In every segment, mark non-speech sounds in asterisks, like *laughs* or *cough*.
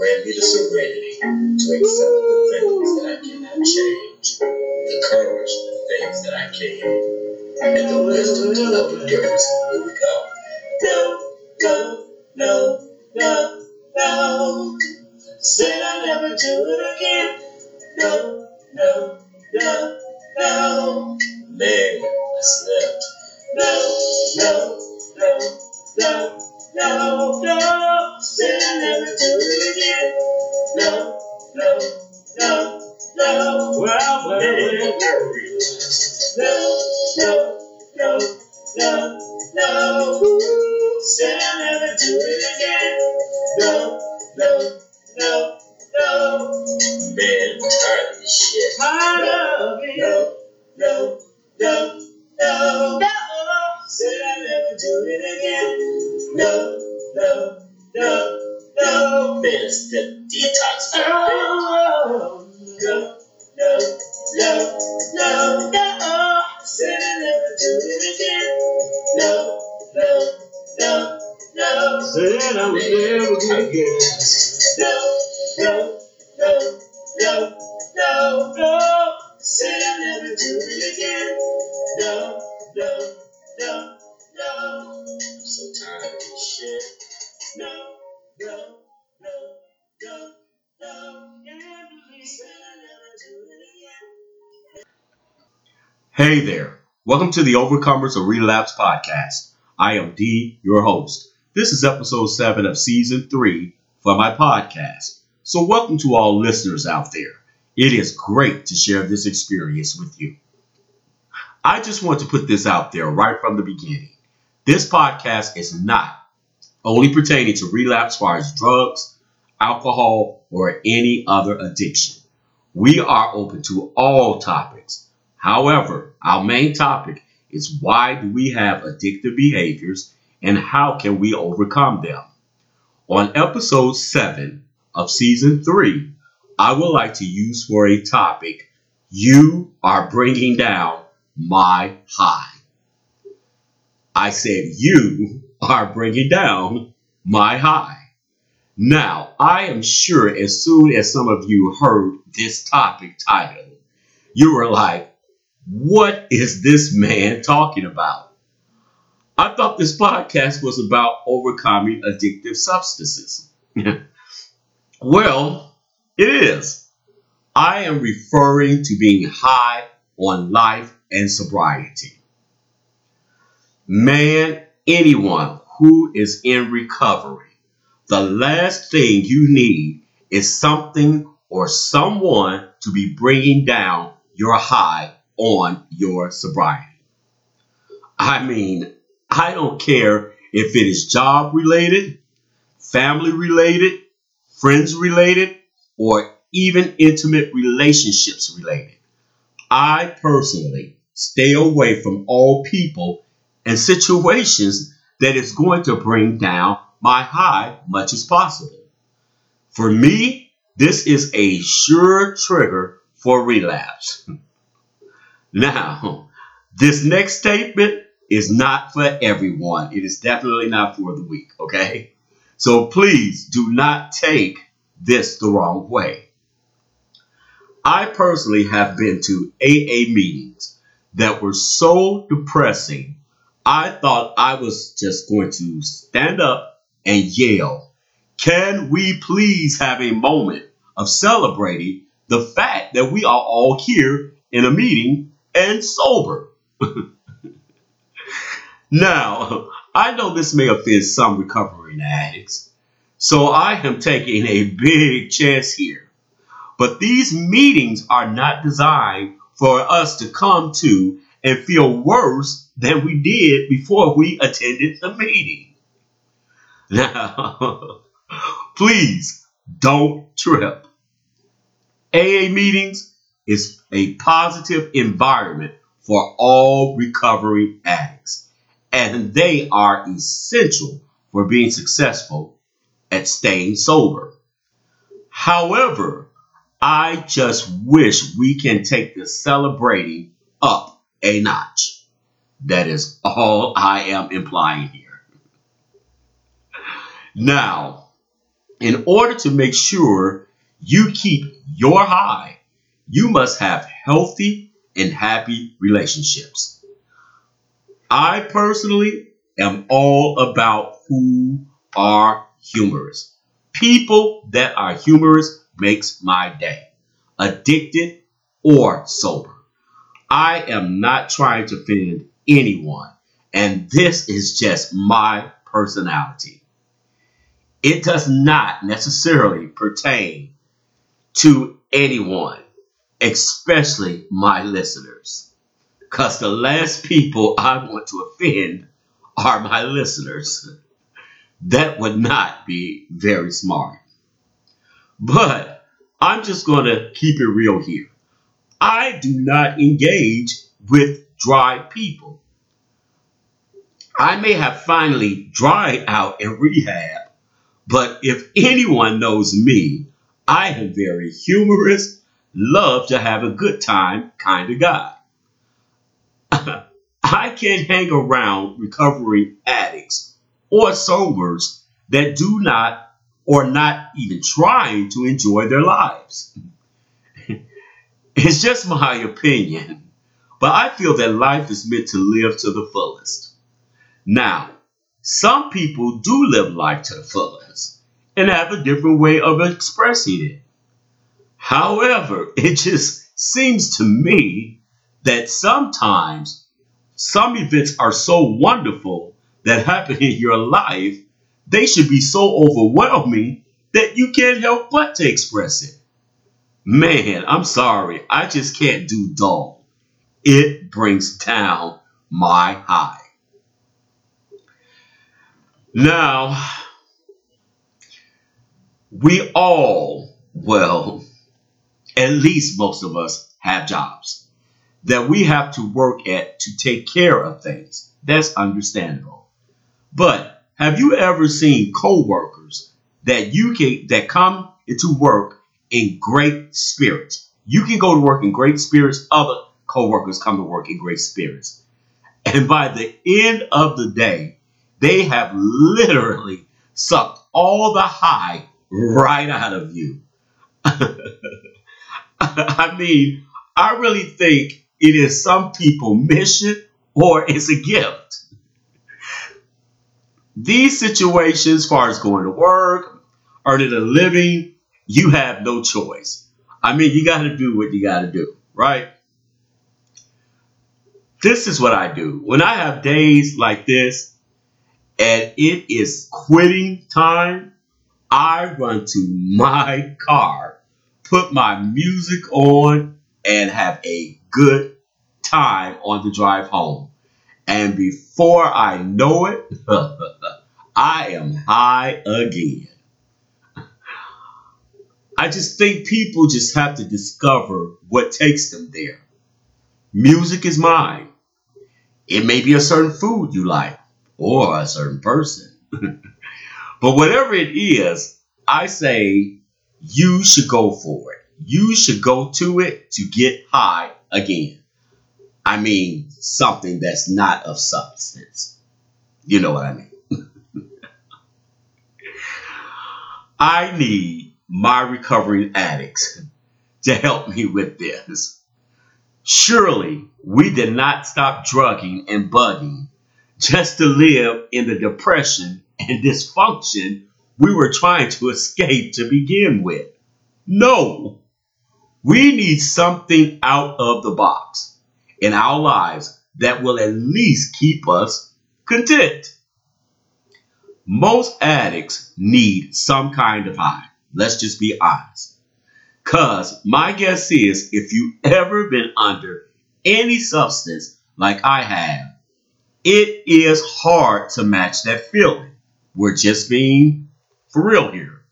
grant me the serenity to accept the things that I cannot change, the courage for the things that I can, and the wisdom to know the difference. Here we go. No, no, no, no, no. Said I'll never do it again. No, no, no, no. Man, I slept. No, no, no. It's the detox. Oh, No, no, no, no, no. Said I'll never do it again. No, no, no, no. Said I would never do it again. No, no, no, no, no, no. Said I'll never do it again. No, no, no, no. I'm so tired of this shit. No, no, Hey there. Welcome to the Overcomers of Relapse podcast. I am D, your host. This is episode 7 of season 3 for my podcast. So, welcome to all listeners out there. It is great to share this experience with you. I just want to put this out there right from the beginning. This podcast is not only pertaining to relapse as far as drugs, alcohol, or any other addiction. We are open to all topics. However, our main topic is why do we have addictive behaviors and how can we overcome them? On episode 7 of season 3, I would like to use for a topic you are bringing down my high. I said you are bringing down my high. Now, I am sure as soon as some of you heard this topic title, you were like, what is this man talking about? I thought this podcast was about overcoming addictive substances. *laughs* well, it is. I am referring to being high on life and sobriety. Man, anyone who is in recovery, the last thing you need is something or someone to be bringing down your high on your sobriety. I mean, I don't care if it is job related, family related, friends related, or even intimate relationships related. I personally stay away from all people and situations that is going to bring down my high much as possible. For me, this is a sure trigger for relapse. *laughs* Now, this next statement is not for everyone. It is definitely not for the weak, okay? So please do not take this the wrong way. I personally have been to AA meetings that were so depressing, I thought I was just going to stand up and yell, Can we please have a moment of celebrating the fact that we are all here in a meeting and sober? *laughs* now, I know this may offend some recovering addicts, so I am taking a big chance here. But these meetings are not designed for us to come to and feel worse than we did before we attended the meeting. *laughs* Now, please don't trip. AA meetings is a positive environment for all recovery addicts, and they are essential for being successful at staying sober. However, I just wish we can take the celebrating up a notch. That is all I am implying here. Now, In order to make sure you keep your high, you must have healthy and happy relationships. I personally am all about who are humorous. People that are humorous makes my day, addicted or sober. I am not trying to offend anyone, and this is just my personality. It does not necessarily pertain to anyone, especially my listeners, because the last people I want to offend are my listeners. That would not be very smart. But I'm just going to keep it real here. I do not engage with dry people. I may have finally dried out in rehab, but if anyone knows me, I am very humorous, love to have a good time kind of guy. *laughs* I can't hang around recovering addicts or sobers that do not or not even trying to enjoy their lives. *laughs* It's just my opinion, but I feel that life is meant to live to the fullest. Now, some people do live life to the fullest and have a different way of expressing it. However, *laughs* it just seems to me that sometimes some events are so wonderful that happen in your life, they should be so overwhelming that you can't help but to express it. Man, I'm sorry. I just can't do dull. It brings down my high. Now, we all, well, at least most of us have jobs that we have to work at to take care of things. That's understandable. But have you ever seen coworkers that you can that come into work in great spirits. You can go to work in great spirits, other coworkers come to work in great spirits. And by the end of the day, they have literally sucked all the high right out of you. *laughs* *laughs* I mean, I really think it is some people mission or it's a gift. These situations, as far as going to work, earning a living, you have no choice. I mean, you got to do what you got to do, right? This is what I do. When I have days like this and it is quitting time, I run to my car, put my music on, and have a good time on the drive home. And before I know it, *laughs* I am high again. I just think people just have to discover what takes them there. Music is mine. It may be a certain food you like or a certain person. *laughs* but whatever it is, I say you should go for it. You should go to it to get high again. I mean, something that's not of substance. You know what I mean? *laughs* I need my recovering addicts to help me with this. Surely we did not stop drugging and bugging just to live in the depression and dysfunction we were trying to escape to begin with. No, we need something out of the box in our lives that will at least keep us content. Most addicts need some kind of high. Let's just be honest. Because my guess is if you ever been under any substance like I have, it is hard to match that feeling. We're just being for real here.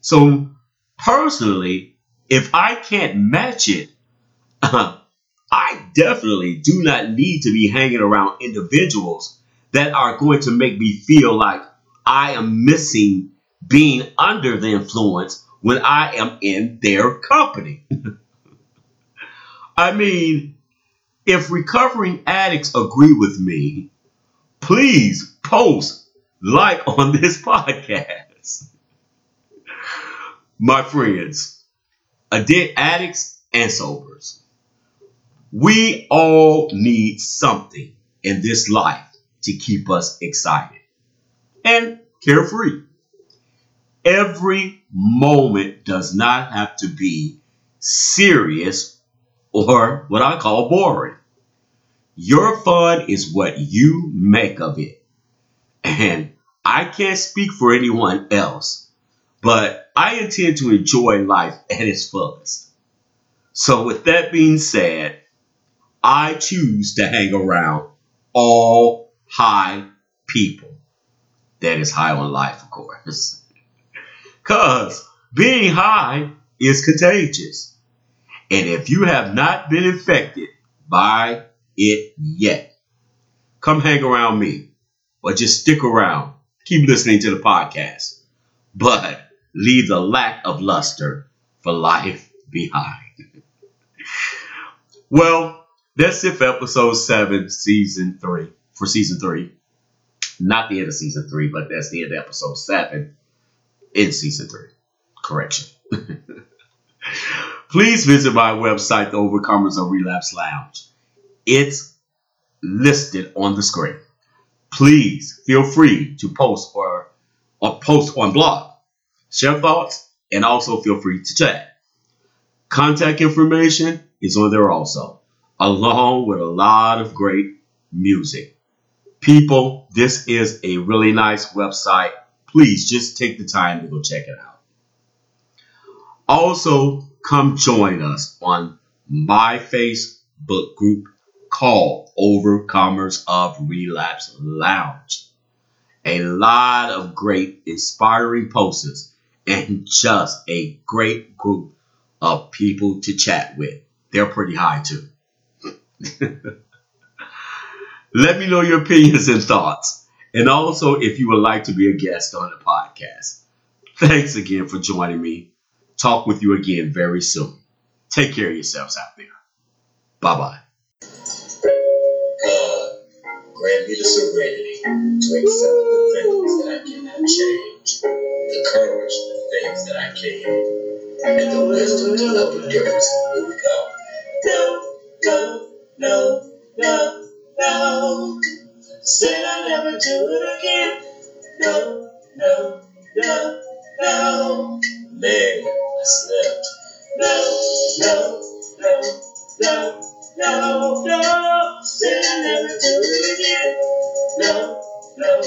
So, personally, if I can't match it, *laughs* I definitely do not need to be hanging around individuals that are going to make me feel like I am missing being under the influence when I am in their company. *laughs* I mean, if recovering addicts agree with me, please post like on this *laughs* podcast. My friends, addict addicts and sobers, we all need something in this life to keep us excited and carefree. Every moment does not have to be serious or what I call boring. Your fun is what you make of it. And I can't speak for anyone else, but I intend to enjoy life at its fullest. So, with that being said, I choose to hang around all high people. That is high on life, of course. *laughs* Because being high is contagious. And if you have not been infected by it yet, come hang around me or just stick around. Keep listening to the podcast. But leave the lack of luster for life behind. well, that's it for episode seven, season three. For season three. Not the end of season three, but that's the end of episode seven in season three. Correction. *laughs* Please visit my website, The Overcomers of Relapse Lounge. It's listed on the screen. Please feel free to post or, or post on blog, share thoughts, and also feel free to chat. Contact information is on there also, along with a lot of great music. People, this is a really nice website. Please just take the time to go check it out. Also, come join us on my Facebook group called Overcomers of Relapse Lounge. A lot of great, inspiring posts and just a great group of people to chat with. They're pretty high too. *laughs* Let me know your opinions and thoughts. And also, if you would like to be a guest on the podcast. Thanks again for joining me. Talk with you again very soon. Take care of yourselves out there. Bye bye. Grant me the serenity to accept the things that I cannot change, the courage for the things that I can, and the wisdom to love endurance and move on. No, no, no, no, no. Said I'll never do it again. No, no, no, no. Man, I slept. No, no, no, no, no, no. Said I'll never do it again. No, no,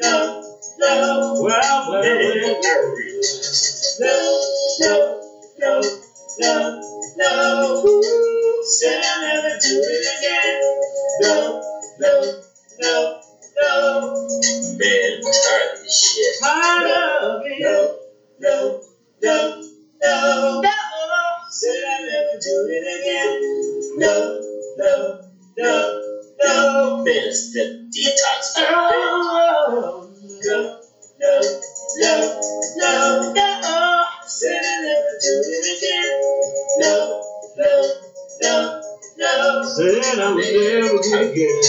no, no. Well, well, well. No, no, no, no, no. Said I'll never do it again. No, no, no. Said I would never be again.